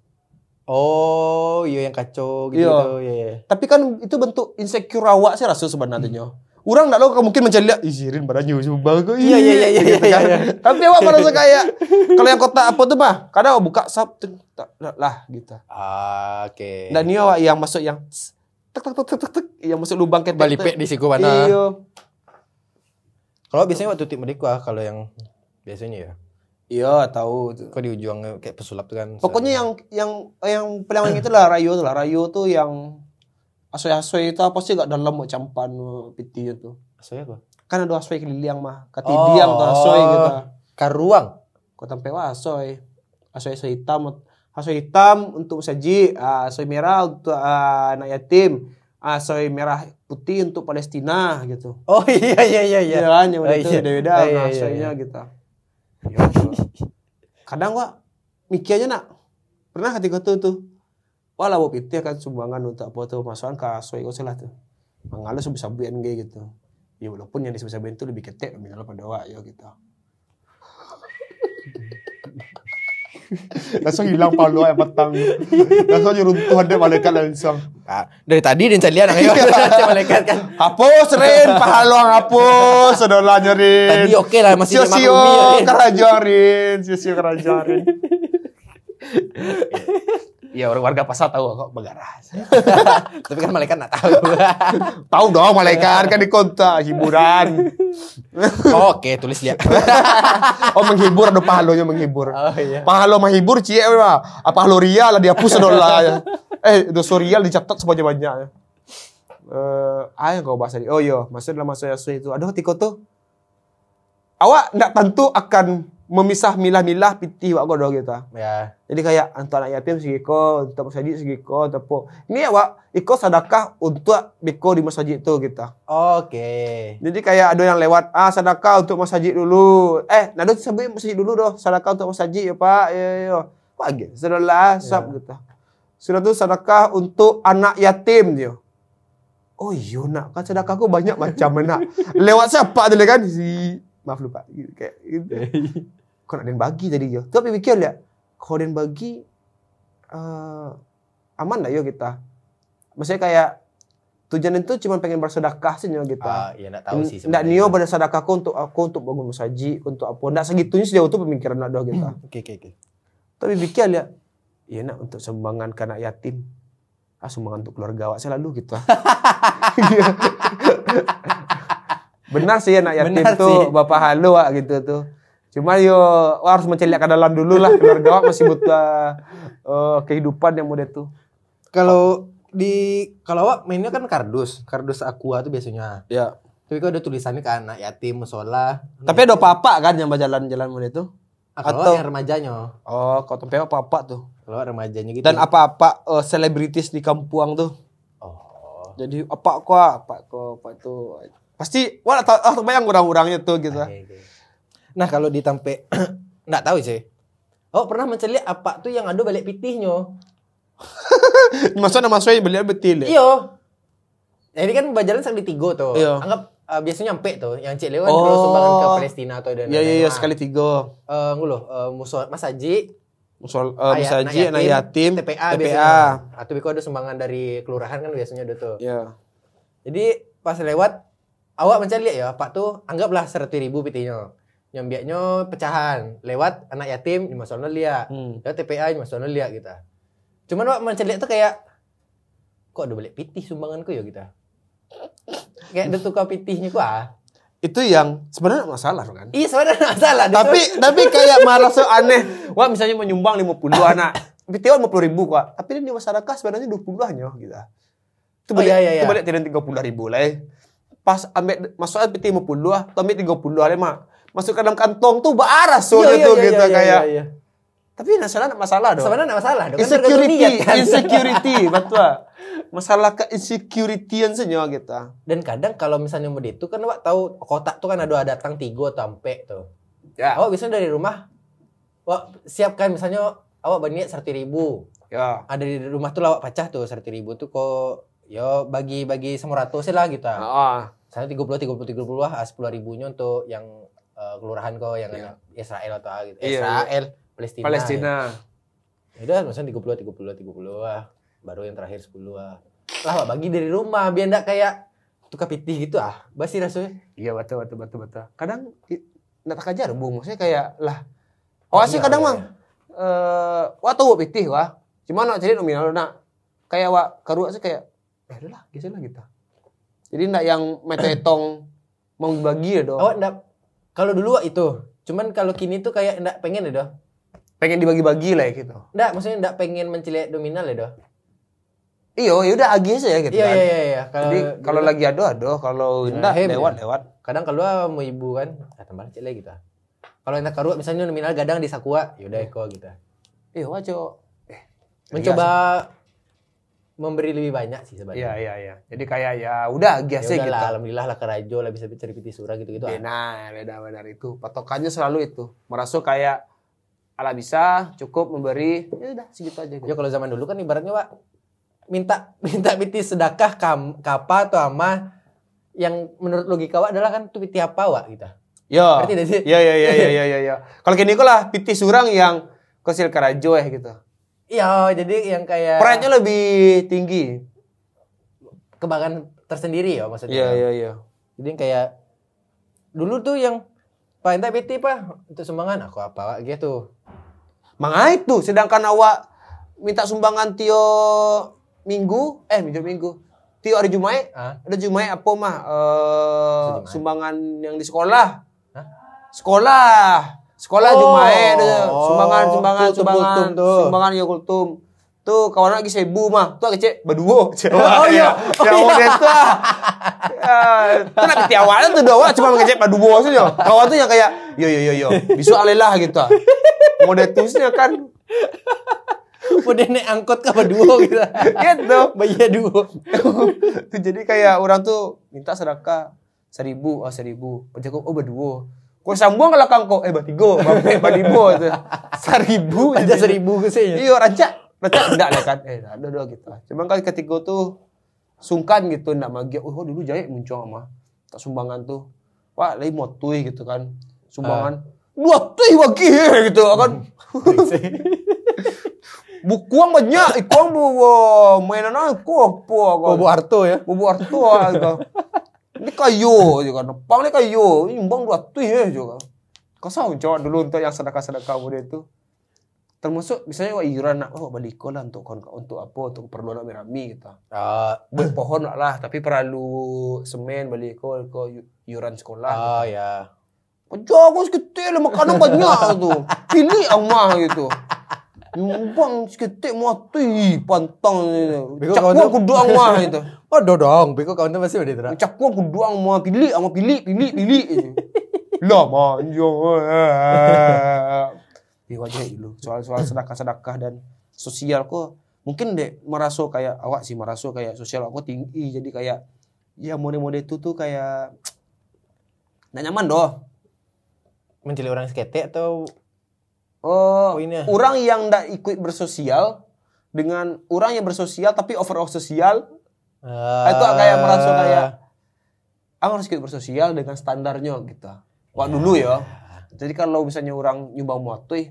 Oh, iya yang kacau gitu. Iya. gitu. Iya, iya. Tapi kan itu bentuk insecure awak sih rasa sebenarnya. Orang enggak lo mungkin mencari lihat, ih Sirin badannya nyumbang kok. Iya, iya, iya, iya, gitu iya, kan. iya. Tapi awak merasa kayak kalau yang kotak apa tuh mah, kadang awak buka sub lah gitu. Ah, Oke. Dan ini awak yang masuk yang tek tek tek tek tek, tek, yang masuk lubang ketek. Balipek di siku mana? Iya. Kalau biasanya waktu tip mereka kalau yang biasanya ya. Iya, tahu tuh. Kok di ujung kayak pesulap tuh kan. Pokoknya yang yang yang paling itu lah Rayo tuh lah. Rayo tuh yang asoy-asoy itu apa sih gak dalam mau campan piti itu. Asoy apa? Kan ada asoy keliliang mah. Katidiang tuh asoy Oh. gitu. Karuang. Kau tampil wah asoy. Asoy asoy hitam. Asoy hitam untuk saji, ah, asoy merah untuk ah, anak yatim, asoy merah putih untuk Palestina gitu. Oh iya iya iya iya. Iya kan, yang Oh, udah itu iya. beda-beda Oh, iya, iya, asoynya gitu. Ya, Kadang gua mikirnya nak pernah ketika tuh tuh wah lah bawa piti akan sumbangan untuk apa tuh masukan ke asoy kau salah tuh. Mengalu sabu-sabuan kayak gitu. Ya walaupun yang disabu-sabuin itu lebih ketek mengalu pada awak ya gitu. langsung hilang palu ayam petang. langsung runtuh ada malaikat langsung. Ah, dari tadi cari anak ayo malaikat kan. Hapus Rin, pahaluang hapus, saudara nyerin. Tadi oke lah masih Sio-sio dimaklumi ya, Rin. kerajaan Rin, sio-sio kerajaan Rin. Ya orang warga pasar tahu kok begaras. Tapi kan malaikat enggak tahu. tahu dong malaikat kan di kota hiburan. Oh, Oke, tulis lihat. Oh menghibur ada pahalonya menghibur. Oh iya. Pahalo menghibur cie. Apa halo rial lah dihapus dola. Eh dosa rial dicatat sebanyak banyaknya. Eh, yang kau bahas tadi. Oh iya, maksud dalam masa Yesus itu. Aduh tiko tuh. Awak ndak tentu akan memisah milah-milah pitih wak godo gitu. Ya. Jadi kayak untuk anak yatim segiko, untuk masjid segiko, tepo. Ini awak iko sedekah untuk biko di masjid itu gitu. Oke. Jadi kayak ada yang lewat, ah sedekah untuk masjid dulu. Eh, nado sebut masjid dulu doh, sedekah untuk masjid ya Pak. Ya ya. ya. Pak gitu. Sudahlah, sab gitu. Sudah tuh sedekah untuk anak yatim dia. Oh iya nak, kan sedekahku banyak macam nak. Lewat siapa tadi kan? Si maaf lupa gitu kayak gitu. Kau nak den bagi tadi yo. Tapi pikir lihat, kau den bagi eh aman lah yo kita. Maksudnya kayak tujuan itu cuma pengen bersedekah saja kita. Ah, iya enggak tahu sih Nggak nio pada sedekah aku untuk aku untuk bangun masjid, untuk apa. Nggak segitunya sejauh itu pemikiran nak doa kita. Oke, oke, oke. Tapi pikir lihat, iya nak untuk sumbangan ke anak yatim. Ah sumbangan untuk keluarga awak selalu gitu. Benar sih anak yatim Benar tuh sih. bapak halu wak gitu tuh. Cuma yo harus mencari ke dalam dulu lah keluarga awak masih butuh eh, kehidupan yang muda tuh. Kalau di kalau awak mainnya kan kardus, kardus aqua tuh biasanya. Ya. Tapi kalau ada tulisannya ke anak yatim, musola. Tapi ada papa kan yang berjalan-jalan muda tuh. Ah, kalau atau- yang remajanya. Oh, kau tempe apa-apa tuh. Kalau remajanya gitu. Dan apa-apa eh, selebritis di kampung tuh. Oh. Jadi apa kok apa kok apa tuh. Pasti wah tahu ah, bayang orang-orangnya tuh gitu. Oke, oke. Nah, kalau di Tampe enggak tahu sih. Oh, pernah mencari apa tuh yang ada balik pitihnya? Maksudnya maksudnya beliau betul ya. Iya. Jadi kan berjalan sekali tiga tuh. Iya. Anggap uh, biasanya nyampe tuh. Yang cek lewat Oh. terus sumbangan ke Palestina atau dan Iya iya iya sekali tiga. Eh, ngulo, uh, musuh Mas Haji, Soal uh, Ayat- misalnya anak anak yatim, TPA, TPA. biasanya. Atau biko ada sumbangan dari kelurahan kan biasanya ada tuh. Ya. Jadi pas lewat awak lihat ya, Pak tuh anggaplah seratus ribu PT-nya. Nyambiaknya pecahan. Lewat anak yatim lima sono lihat. Hmm. Lewat TPA lima sono lihat kita. Cuman macam lihat tuh kayak kok ada balik pitih sumbanganku ya kita. Kayak ada tukar pitihnya ku ah. Itu yang sebenarnya nggak masalah kan. Iya sebenarnya nggak salah. Tapi tapi kayak malah so aneh. Wah misalnya menyumbang 50 anak. PTO 50 ribu kok. Tapi ini di masyarakat sebenarnya 20 hanya gitu. Itu Oh, balik, iya, iya, itu iya. balik tidak 30 ribu lah. eh. Pas ambil masuknya PT 50 ah, tuh ambil 30 lah mak. Masuk ke dalam kantong tuh baras Iya, soalnya iya, tuh iya, gitu iya, kayak. iya, iya. Tapi masalah masalah dong. Sebenarnya nggak masalah. dong. Kan insecurity, niat kan. insecurity, betul. Masalah ke insecurity-an saja kita. Dan kadang kalau misalnya mau itu kan awak tahu kotak tuh kan ada datang tiga tampe tuh. Ya. Awak biasanya dari rumah, awak siapkan misalnya awak berniat seratus ribu. Ya. Ada di rumah tuh lah awak pecah tuh seratus ribu tuh kok yo bagi bagi sama ratus lah gitu. Ah, Misalnya tiga puluh tiga puluh tiga puluh lah sepuluh ribunya untuk yang eh, kelurahan kok yang anak Israel atau gitu. Iya, Israel, Palestina. Palestina. Ya udah misalnya tiga puluh tiga puluh tiga puluh lah. Baru yang terakhir sepuluh lah. Lah bagi dari rumah biar enggak kayak tukar pitih gitu ah. Basi rasanya. Iya betul betul betul betul. Kadang tak ajar bung, maksudnya kayak lah. Oh sih Iya, kadang iya, mang, eh, wah tuh pitih wah. Cuma nak jadi nominal nak kayak wah karu sih kayak, eh udah lah, geser lah kita. Jadi ndak yang metong mau bagi ya dong. Awak enggak kalau dulu itu. Cuman kalau kini tuh kayak enggak pengen ya, doh. Pengen dibagi-bagi lah ya gitu. Enggak, maksudnya enggak pengen menceliak nominal ya, doh. Iyo, ya udah agi aja ya gitu Iya kan. iya iya iya. Kalau Jadi kalau lagi ado ado, kalau Ya, enggak hem, lewat ya. lewat. kadang kalau mau ibu kan, ah tambah lagi kita. Kalau enak karu misalnya nominal gadang di sakua, yaudah eko gitu. Iya wajo. Eh, Mencoba memberi lebih banyak sih Iya sebenarnya. iya iya. Jadi kayak ya udah agi Ya gitu. lah, alhamdulillah lah kerajo lah bisa cari piti surah gitu-gitu. ah. Benar, benar, benar itu. Patokannya selalu itu. Merasa kayak ala bisa cukup memberi, ya udah segitu aja. Ya Gitu. kalau zaman dulu kan ibaratnya Pak minta minta piti sedekah kam, kapa atau ama yang menurut logika Wak adalah kan tuh piti apa Wak gitu. Ya, Ngerti sih? ya, ya, ya, ya, ya, ya, ya. Kalau kini kok lah piti surang yang kosil karajo ya gitu. Iya, jadi yang kayak Pride-nya lebih tinggi. kebanggaan tersendiri ya maksudnya. Iya, iya, iya. Jadi yang kayak dulu tuh yang Pak Enta piti Pak untuk sumbangan aku apa gitu. Manga itu, sedangkan awak minta sumbangan tio minggu, eh minggu minggu, tio hari Jumat, Ah, ada Jumat apa mah? Eh, sumbangan yang di sekolah. Hah? Sekolah. Sekolah Oh. Jumat ada sumbangan Oh, sumbangan kultum, sumbangan tuh. sumbangan ya kultum. Tuh kawan lagi sebu mah. Tuh kecek berduo. Oh, iya. Ya mau itu ah. Ya, Tuh nak piti awalnya tuh doa cuma ngecek berduo saja. Kawan tuh yang kayak yo yo yo yo. Besok alelah gitu. ah. Modetusnya kan udah naik angkot ke berdua gitu. gitu. Bayar dua. tuh jadi kayak orang tuh minta sedekah seribu oh seribu penjago oh berdua kau sambung kalau kangko eh batigo bampe badibo itu. Seribu Aja seribu ke sih. iya rancak rancak enggak lah kan. Eh ada doang gitu. Cuman kan ketika tuh sungkan gitu enggak magi. Oh dulu jaya muncul sama tak sumbangan tuh. Wah lagi mau tuh gitu kan. Sumbangan. Dua tuh lagi gitu kan. Bukuang banyak ikuang bu mainan aku apa kan. Arto ya. Bobo artua gitu. Ini kayu juga. Nepang ini kayu. Ini nyumbang dua tuh ya juga. Kau jawab dulu untuk yang sedekah-sedekah muda itu. Termasuk misalnya wah iuran nak oh baliko lah untuk untuk apa untuk keperluan rame-rame gitu. Oh, Buat pohon lah, lah tapi perlu semen baliko ko iuran sekolah. oh ya. Kerja aku seketik lah makanan banyak tu. Pilih amah gitu. Nyumbang seketik mati pantang ni. Bego Cak gua tu- kudu amah gitu. Oh dodong, biko kawan masih udah terang. Cak gua kudu amah pilih amah pilih pilih pilih. Lah manjo. Di wajah dulu soal-soal sedekah-sedekah dan sosial kok mungkin dek merasa kayak awak sih merasa kayak sosial aku tinggi jadi kayak ya mode-mode itu tuh kayak nggak nyaman doh. Mencari orang sekete atau Oh, Poinnya. orang yang ndak ikut bersosial dengan orang yang bersosial tapi overall sosial, Ah, itu kayak merasa kayak aku harus ikut bersosial dengan standarnya gitu. Wah dulu ya. Jadi kalau misalnya orang nyumbang muatui,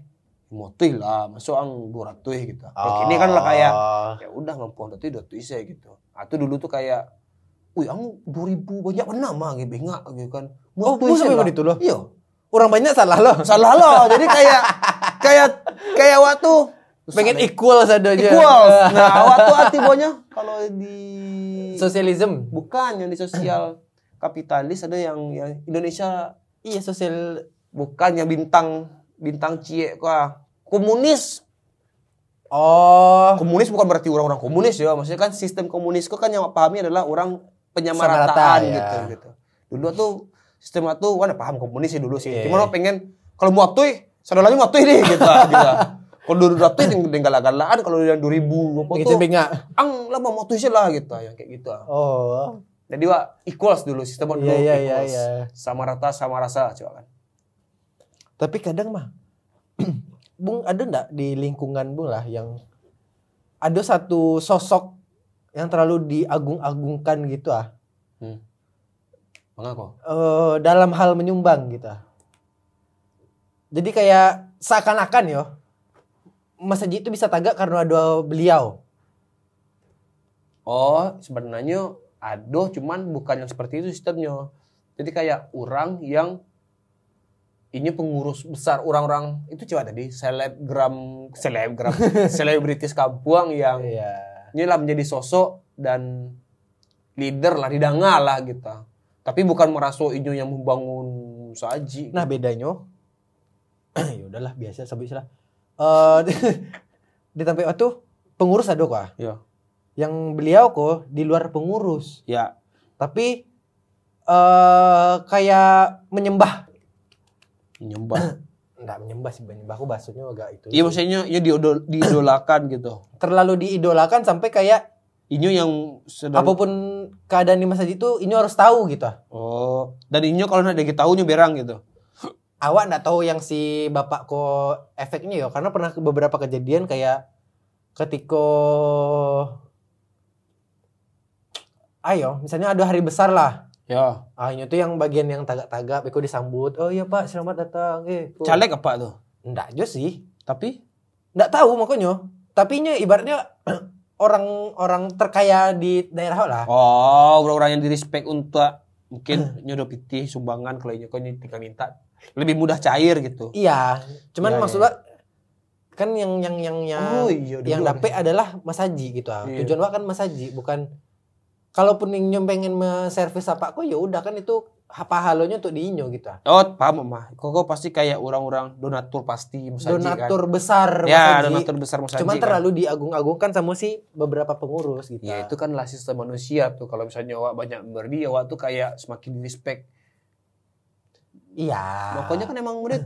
muatui lah, masuk ang dua ratus gitu. Kalau kini kan lah kayak Oh. ya udah mampu dua ratus dua ratus saya gitu. Atau dulu tuh kayak wih ang 2000 banyak mana mah gitu bengak gitu kan Oh, gue sih sampai gitu loh. iya Orang banyak salah loh. salah loh jadi kayak kayak kayak waktu Pengen equal saja aja. equal nah waktu arti bonya kalau di Sosialism. bukan yang di sosial kapitalis ada yang yang Indonesia Iya sosial. bukan yang bintang bintang cie kah komunis Oh. komunis bukan berarti orang-orang komunis ya maksudnya kan sistem komunis itu kan yang pahami adalah orang Samarata, penyamarataan ya. gitu gitu dulu tuh sistem itu wah paham komunis sih dulu sih Iya. cuma lo pengen kalau mau atuy saudaranya mau atuy nih gitu gitu kalau dulu atuy tinggal galaan kalau yang 2000 apa Gitu tuh ang lah mau atuy sih lah gitu yang kayak gitu Oh. jadi wah equals dulu sistem dulu Iya iya iya equals. iya. sama rata sama rasa coba kan Tapi kadang mah Bung ada ndak di lingkungan Bung lah yang ada satu sosok yang terlalu diagung-agungkan gitu ah mengapa eh, dalam hal menyumbang gitu. Jadi kayak seakan-akan yo Mas Haji itu bisa tagak karena ada beliau. Oh, sebenarnya ada, cuman bukan yang seperti itu sistemnya. Jadi kayak orang yang ini pengurus besar orang-orang itu coba tadi selebgram selebgram selebritis kampung yang Iya. ini lah menjadi sosok dan leader lah didanga lah gitu. Tapi bukan merasa ini yang membangun saji. Nah bedanya, ya udahlah biasa sebut istilah. Eh di tempat itu pengurus ada kok. Iya. Yang beliau kok di luar pengurus, ya, tapi eh kayak menyembah. nyembah. Enggak menyembah sih menyembah aku bahasanya agak itu. Iya maksudnya ya diidolakan gitu. Terlalu diidolakan sampai kayak Ini yang sedang apa pun keadaan di masa itu ini harus tahu gitu. Oh, dan ini kalau nak dikit tahunya berang gitu. Awak nggak tahu yang si bapak kok efeknya ya karena pernah beberapa kejadian kayak ketika ayo misalnya ada hari besar lah Ya. akhirnya tuh yang bagian yang tagak-tagak Beko disambut oh iya pak selamat datang eh kok- Caleg apa tuh? nggak aja sih Tapi nggak tahu makanya tapi nya ibaratnya orang-orang terkaya di daerah lah oh, orang-orang yang di respect untuk mungkin nyodo pitih sumbangan kalau ini kau tinggal minta lebih mudah cair gitu. iya cuman iya, maksudnya kan yang yang yang yang Oh, iya, yang dapet adalah Mas Haji gitu ah. Iya. Tujuan Wak kan Mas Haji bukan kalaupun yang pengen servis apa kok ya udah kan itu apa halonya untuk diinyo gitu. Oh, paham mah. Kok kau pasti kayak orang-orang donatur pasti Mas Haji Donatur kan. besar Ya, Haji. donatur besar Mas Haji. Cuman kan. terlalu diagung-agungkan sama si beberapa pengurus gitu. Ya itu kan lah sistem manusia tuh. Kalau misalnya awak banyak berdi, awak tuh kayak semakin respect. Iya. Makanya kan emang udah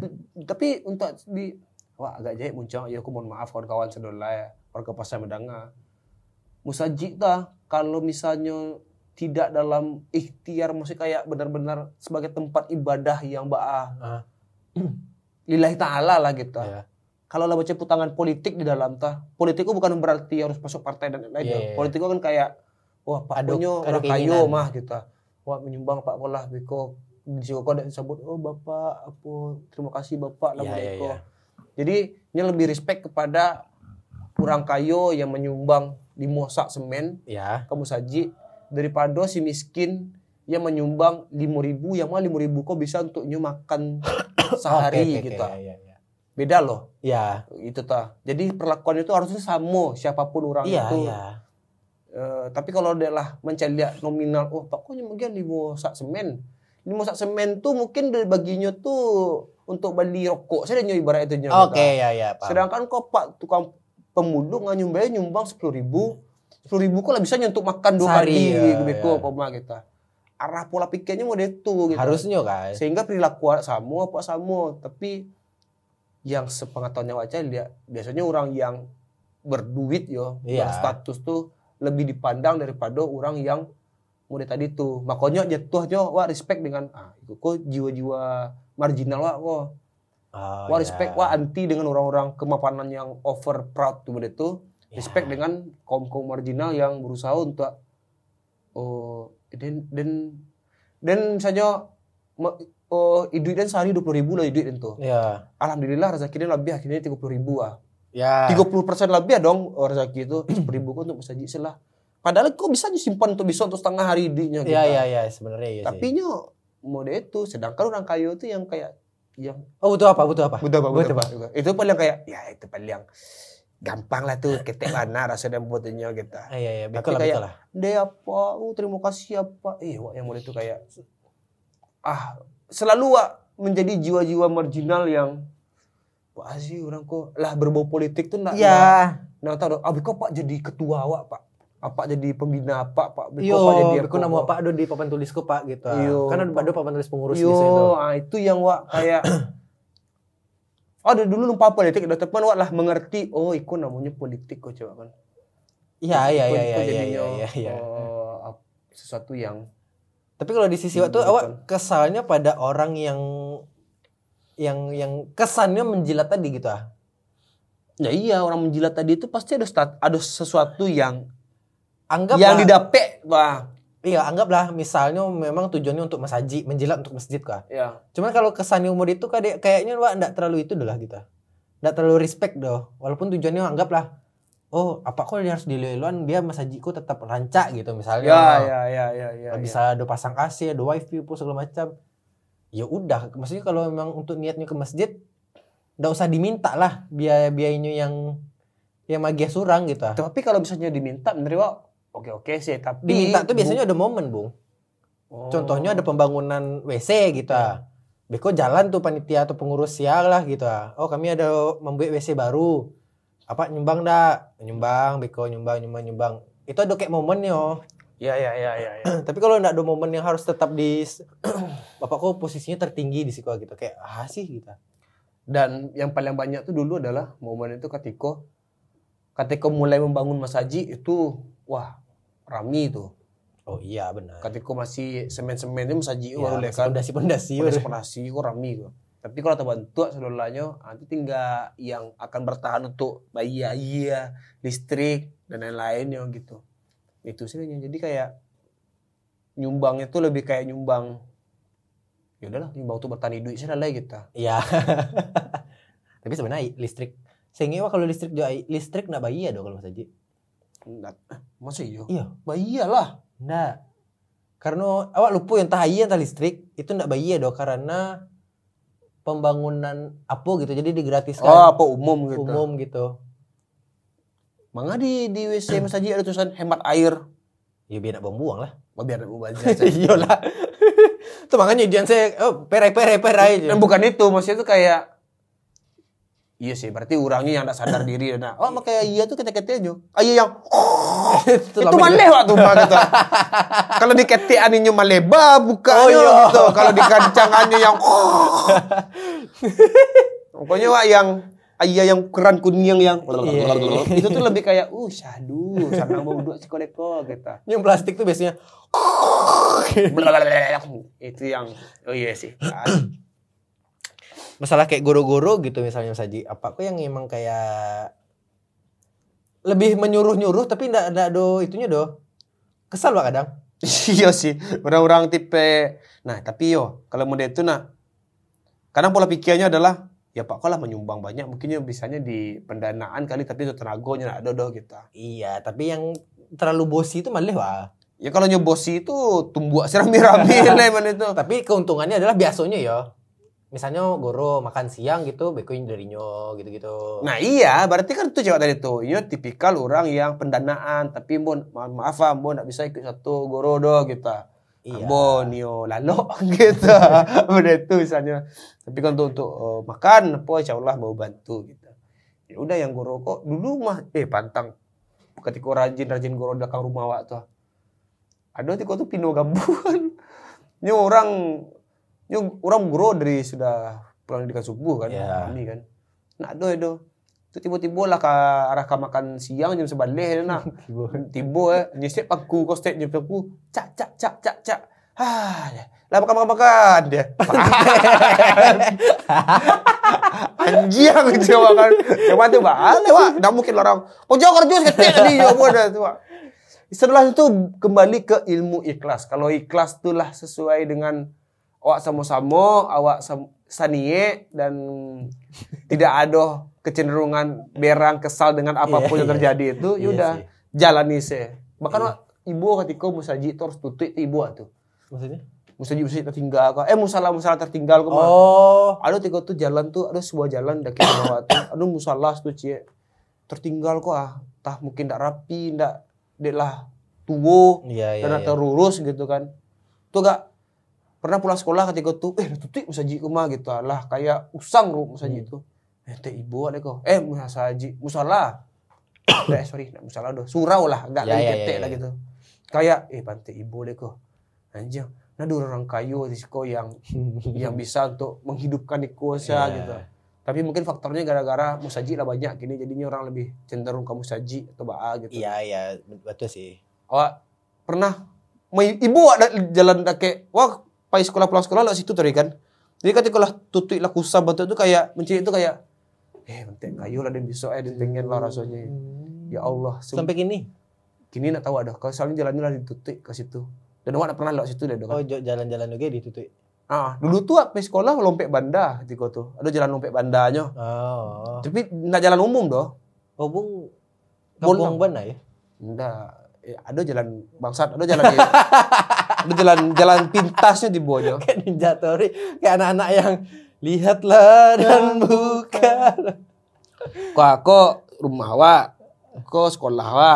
tapi untuk di wah agak jahit muncul ya aku mohon maaf kawan-kawan sedola ya warga pasar Medanga. Musaji ta kalau misalnya tidak dalam ikhtiar maksudnya kayak benar-benar sebagai tempat ibadah yang baah Ah. lillahi ta'ala lah gitu. Iya. Kalau lah baca putangan politik di dalam tah, politik itu bukan berarti harus masuk partai dan lain-lain. Iya, ya. iya. Politik kan kayak wah Pak ada orang kayu mah gitu. Wah menyumbang Pak Kolah sini kok ada disebut oh Bapak apa terima kasih Bapak lah Iya, iya, Beko. iya. Jadi ini lebih respect kepada orang kayo yang menyumbang di mosak semen Ya. kamu saji daripada si miskin yang menyumbang lima ribu yang mah lima ribu kok bisa untuk makan sehari oke, oke, gitu ya, ya, ya. beda loh Ya. itu ta jadi perlakuan itu harusnya sama siapa pun orang Iya, itu iya. Eh, tapi kalau dia lah mencari nominal oh pokoknya mungkin lima sak semen lima sak semen tuh mungkin dari baginya tuh untuk beli rokok saya nyoy ibarat itu nyoy Oke, ya, ya, paham. sedangkan kok pak tukang pemulung nggak nyumbang nyumbang sepuluh ribu sepuluh ribu kok lah bisa untuk makan dua hari ya, beko ya. apa mah kita arah pola pikirnya mau itu gitu Harusnya kan. sehingga perilaku sama apa sama tapi yang sepengetahuannya wajah dia biasanya orang yang berduit yo Iya. berstatus tuh lebih dipandang daripada orang yang murid tadi tuh makanya jatuhnya wah respect dengan ah itu kok jiwa-jiwa marginal wah kok Oh, wah ya. respect wah anti dengan orang-orang kemapanan yang over proud tuh Ya. Respect dengan kaum kaum marginal yang berusaha untuk oh dan dan dan misalnya oh duit dan sehari dua puluh ribu lah duit itu Ya. alhamdulillah rezekinya lebih akhirnya tiga puluh ribu ah Ya. tiga puluh persen lebih ya dong oh, rezeki itu sepuluh ribu kan untuk bersaji lah padahal kok bisa disimpan untuk besok untuk setengah hari dinya Iya iya iya sebenarnya iya tapi nyo mode itu sedangkan orang kayu itu yang kayak yang Oh butuh apa? Butuh apa? butuh apa Butuh butuh apa itu paling kayak ya itu paling gampang lah tuh ketek mana rasanya buatnya gitu Ah, iya iya, betul lah, kayak- betul lah. deh apa oh terima kasih apa iya wak yang mode itu kayak ah selalu wak menjadi jiwa-jiwa marginal yang Wah sih orang kok lah berbau politik tuh enggak Iya. Nah, tahu abi kok Pak jadi ketua awak, Pak? Apa jadi pembina apa, Pak? Yo, Pak jadi aku nama apa ada di papan tulisku pak gitu. Iyo. Kan ada papan tulis pengurus Yo, ah, itu yang wak kayak ada dulu lupa politik, udah teman wak lah mengerti. Oh, itu namanya politik kok coba kan. Iya iya iya iya iya iya. iya. oh, ap- sesuatu yang Tapi kalau di sisi waktu awak kesalnya pada orang yang yang yang kesannya menjilat tadi gitu ah. ya iya orang menjilat tadi itu pasti ada stat, ada sesuatu yang Anggap yang didapet, Wah. Iya, anggaplah misalnya memang tujuannya untuk masaji, menjilat untuk masjid kah. Ya. Cuman kalau kesannya umur itu kayak kayaknya wah enggak terlalu itu dah gitu. Enggak terlalu respect doh. Walaupun tujuannya anggaplah oh, apa kok dia harus dileluan dia masajiku tetap rancak gitu misalnya. Ya, ya, ya, ya, ya. ya. bisa ada pasang AC, ada wifi pun segala macam. Ya udah, maksudnya kalau memang untuk niatnya ke masjid, nggak usah diminta lah biaya biayanya yang yang magia surang gitu. ah. Tapi kalau misalnya diminta menerima oke oke sih, tapi Diminta tuh biasanya ada momen, Bung. Oh. Contohnya ada pembangunan WC gitu. ah. Beko jalan tuh panitia atau pengurus siang lah gitu. ah. Oh kami ada membuat WC baru. Apa nyumbang dak? Nyumbang, Beko nyumbang, nyumbang, nyumbang. Itu ada kayak momen yo. Ya, ya, ya, ya, ya. Tapi kalau enggak ada momen yang harus tetap di Bapak kok posisinya tertinggi di situ gitu kayak ah sih gitu. Dan yang paling banyak tuh dulu adalah momen itu ketika ketika mulai membangun masaji itu wah rami tuh. Oh iya benar. Ketika masih semen-semen itu masaji Ya, baru masih kan. pondasi-pondasi. Pondasi kok rami kok. Tapi kalau terbantu seluruhnya nanti tinggal yang akan bertahan untuk biaya, listrik dan lain-lainnya gitu. Itu sih jadi kayak nyumbang itu lebih kayak nyumbang ya udahlah nyumbang untuk bertani duit sih lah gitu. Iya. Tapi sebenarnya listrik ngewa kalau listrik juga listrik enggak bayar dong kalau Mas Haji. Nggak, eh, masa iya? Iya. Bayar lah. Enggak. Karena awak lupa yang entah iya entah listrik itu enggak bayar dong karena pembangunan apa gitu jadi digratiskan Oh, apa umum gitu. umum gitu. Mangga di di WC masaji ada tulisan hemat air. Ya biar nak buang-buang lah. Oh, biar mau baca. Iyalah. Itu makanya ujian saya oh perai perai perai aja. Dan bukan itu, maksudnya itu kayak Iya sih, berarti orangnya yang tidak sadar diri. Nah, oh makanya iya tuh ketek-ketek aja. Ah, iya yang itu itu maleh waktu mah gitu. Kalau di ketek aninya maleba buka Oh, iya. gitu. Kalau di kancangannya yang Pokoknya wak yang ayah yang keran kuning yang Iya, iya. itu tuh lebih kayak uh syahdu sanang mau dua sekoleko gitu. Yang plastik tuh biasanya itu yang oh iya sih. masalah kayak goro-goro gitu misalnya saji apa kok yang emang kayak lebih menyuruh-nyuruh tapi ndak ndak do itunya do kesal lah kadang iya sih, orang-orang tipe. Nah, tapi yo, kalau mode itu nah, kadang pola pikirnya adalah ya Pak kalau menyumbang banyak mungkinnya bisanya di pendanaan kali tapi itu tenaganya ada do kita. iya tapi yang terlalu bosi itu malah wah Ya kalau nyobosi itu tumbuh serami-rami lah itu. tapi keuntungannya adalah biasanya ya misalnya goro makan siang gitu bekoin dari nyo gitu-gitu Nah iya, berarti kan itu cewek tadi tuh. Ini tipikal orang yang pendanaan, tapi bon, ma- maaf ah, bon nggak bisa ikut satu gorodo gitu. iya Bon, yo lalo gitu. Udah itu misalnya. Tapi kan untuk, untuk eh, makan, apa insya Allah mau bantu gitu. Ya udah yang goro kok dulu mah eh pantang. Ketika rajin rajin goro belakang rumah wak tuh. Ada tiko tuh pino gambuan. Ini orang ini orang goro dari sudah pulang didikan subuh kan, Ya. kami kan. Nah, do do. Itu tiba-tiba lah ke arah ke makan siang jam sebaleh nak. Tiba eh nyisip aku kau step jam aku. Cak cak cak cak cak. Ah, lah makan makan makan dia. Anjing gitu makan. Yang mana tuh balik wak. Dah mungkin orang. Oh jauh kerja ketik tadi ya itu wak. Setelah itu kembali ke ilmu ikhlas. Kalau ikhlas itulah sesuai dengan awak sama-sama, awak sam- sanie dan tidak ada kecenderungan berang kesal dengan apa pun Iya, yang iya. terjadi itu, Iya yaudah sih. jalani sih. Bahkan Wak, ibu ketika musaji itu harus tutup itu ibu tuh. Maksudnya? Musaji musaji tertinggal kok. Eh musalah musalah tertinggal kok. Oh. Ada tiga tuh jalan tuh ada sebuah jalan daki bawah tuh. Ada musalah tuh cie. Tertinggal kok ah. Tah mungkin ndak rapi, ndak dek lah tuwo Iya, iya. dan iya. terurus gitu kan. Tuh gak pernah pulang sekolah ketika tuh eh tutup musaji kuma gitu lah kayak usang ru musaji Hmm. itu. Eh teh ibu ada kok. Eh musaji musalah. eh sorry, nggak musalah doh. Surau lah, enggak Ya, lagi ya, ketek ya, lah ya. gitu. Kayak eh pantai ibu deh kok. Anjing. Nah, ada orang kayu di siko yang yang bisa untuk menghidupkan ikosa Iya. gitu. Tapi mungkin faktornya gara-gara musaji lah banyak gini jadinya orang lebih cenderung ke musaji atau baa gitu. Iya, iya, betul sih. Awak pernah ibu ada jalan dake wah pai sekolah pulang sekolah lah situ tadi kan. Jadi ketika lah tutui lah kusa batu itu kayak mencari itu kayak eh bentek kayu lah dan besok eh dan pengen lah rasanya. Ya Allah, Sampai kini. kini nak tahu ada. Kalau soalnya jalannya lah ditutup ke situ. Dan awak nak pernah lewat situ deh Oh, kan. jo- jalan-jalan juga ditutup. Ah, dulu tuh apa sekolah lompek banda ketika tuh. Ada jalan lompek bandanya. Oh. Tapi nak jalan umum doh. Oh, Bung. Kampung mana ya? Enggak. Eh, ada jalan bangsat, ada jalan ada jalan jalan pintasnya di bawahnya. Kayak Ninja Tori. Kayak anak-anak yang lihatlah dan buka. Kok aku rumah wa, kok sekolah wa.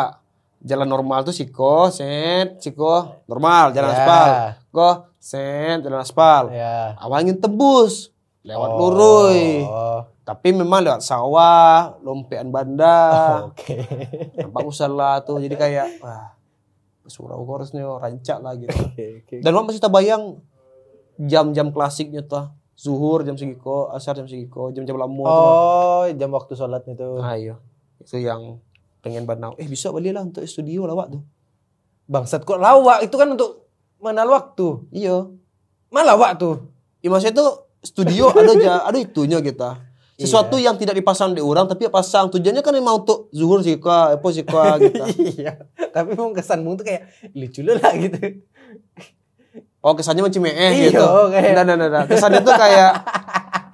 Jalan normal tuh siko, set, siko normal, jalan Ya. aspal. Kok set, jalan aspal. Ya. Awal ingin tebus lewat Oh. lurui. Oh. Tapi memang lewat sawah, lompean banda. Oke. Nampak musala tuh jadi kayak wah surau harusnya rancak lah gitu. Oke, oke. Dan Mak masih terbayang jam-jam klasiknya tuh. Zuhur jam segiko, asar jam segiko, jam-jam lamu tuh. Oh, jam waktu sholat itu. Ah, iya. Itu yang pengen banau. Eh bisa balik lah untuk studio lawak tuh. Bangsat kok lawak itu kan untuk mengenal waktu. Iya. Mana lawak tuh? Ya maksudnya tuh studio ada ja, ada itunya kita. Sesuatu yang tidak dipasang di orang tapi pasang tujuannya kan memang untuk zuhur sika, apa sika gitu. iya. Tapi mau kesanmu tuh kayak lucu lu lah gitu. Oh kesannya macam eh Iya, gitu. kayak- Nah, nah, nah, nah. Kesannya tuh kayak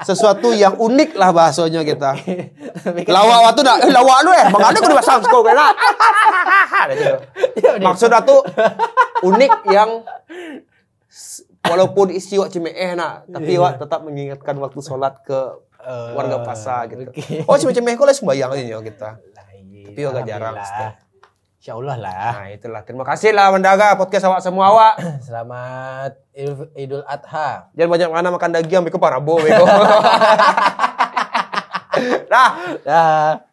sesuatu yang unik lah bahasanya kita. Tapi kan- Lawak waktu dah, eh lawak lu eh, bang ada kau di pasang sekolah kena. Ada gitu. Iya, udah. Maksudnya tuh unik yang walaupun isi wak cemeh nak, tapi Iya. wak tetap mengingatkan waktu sholat ke Eh, warga pasar gitu. oke. Oh cemeh kok lah sembayang aja kita. Lah, iya. Tapi agak jarang. Insya Allah lah. Nah itulah. Terima kasih lah mendaga podcast awak semua awak. Selamat Idul, Idul Adha. Jangan banyak mana makan daging, beko parabo beko. Dah. Dah.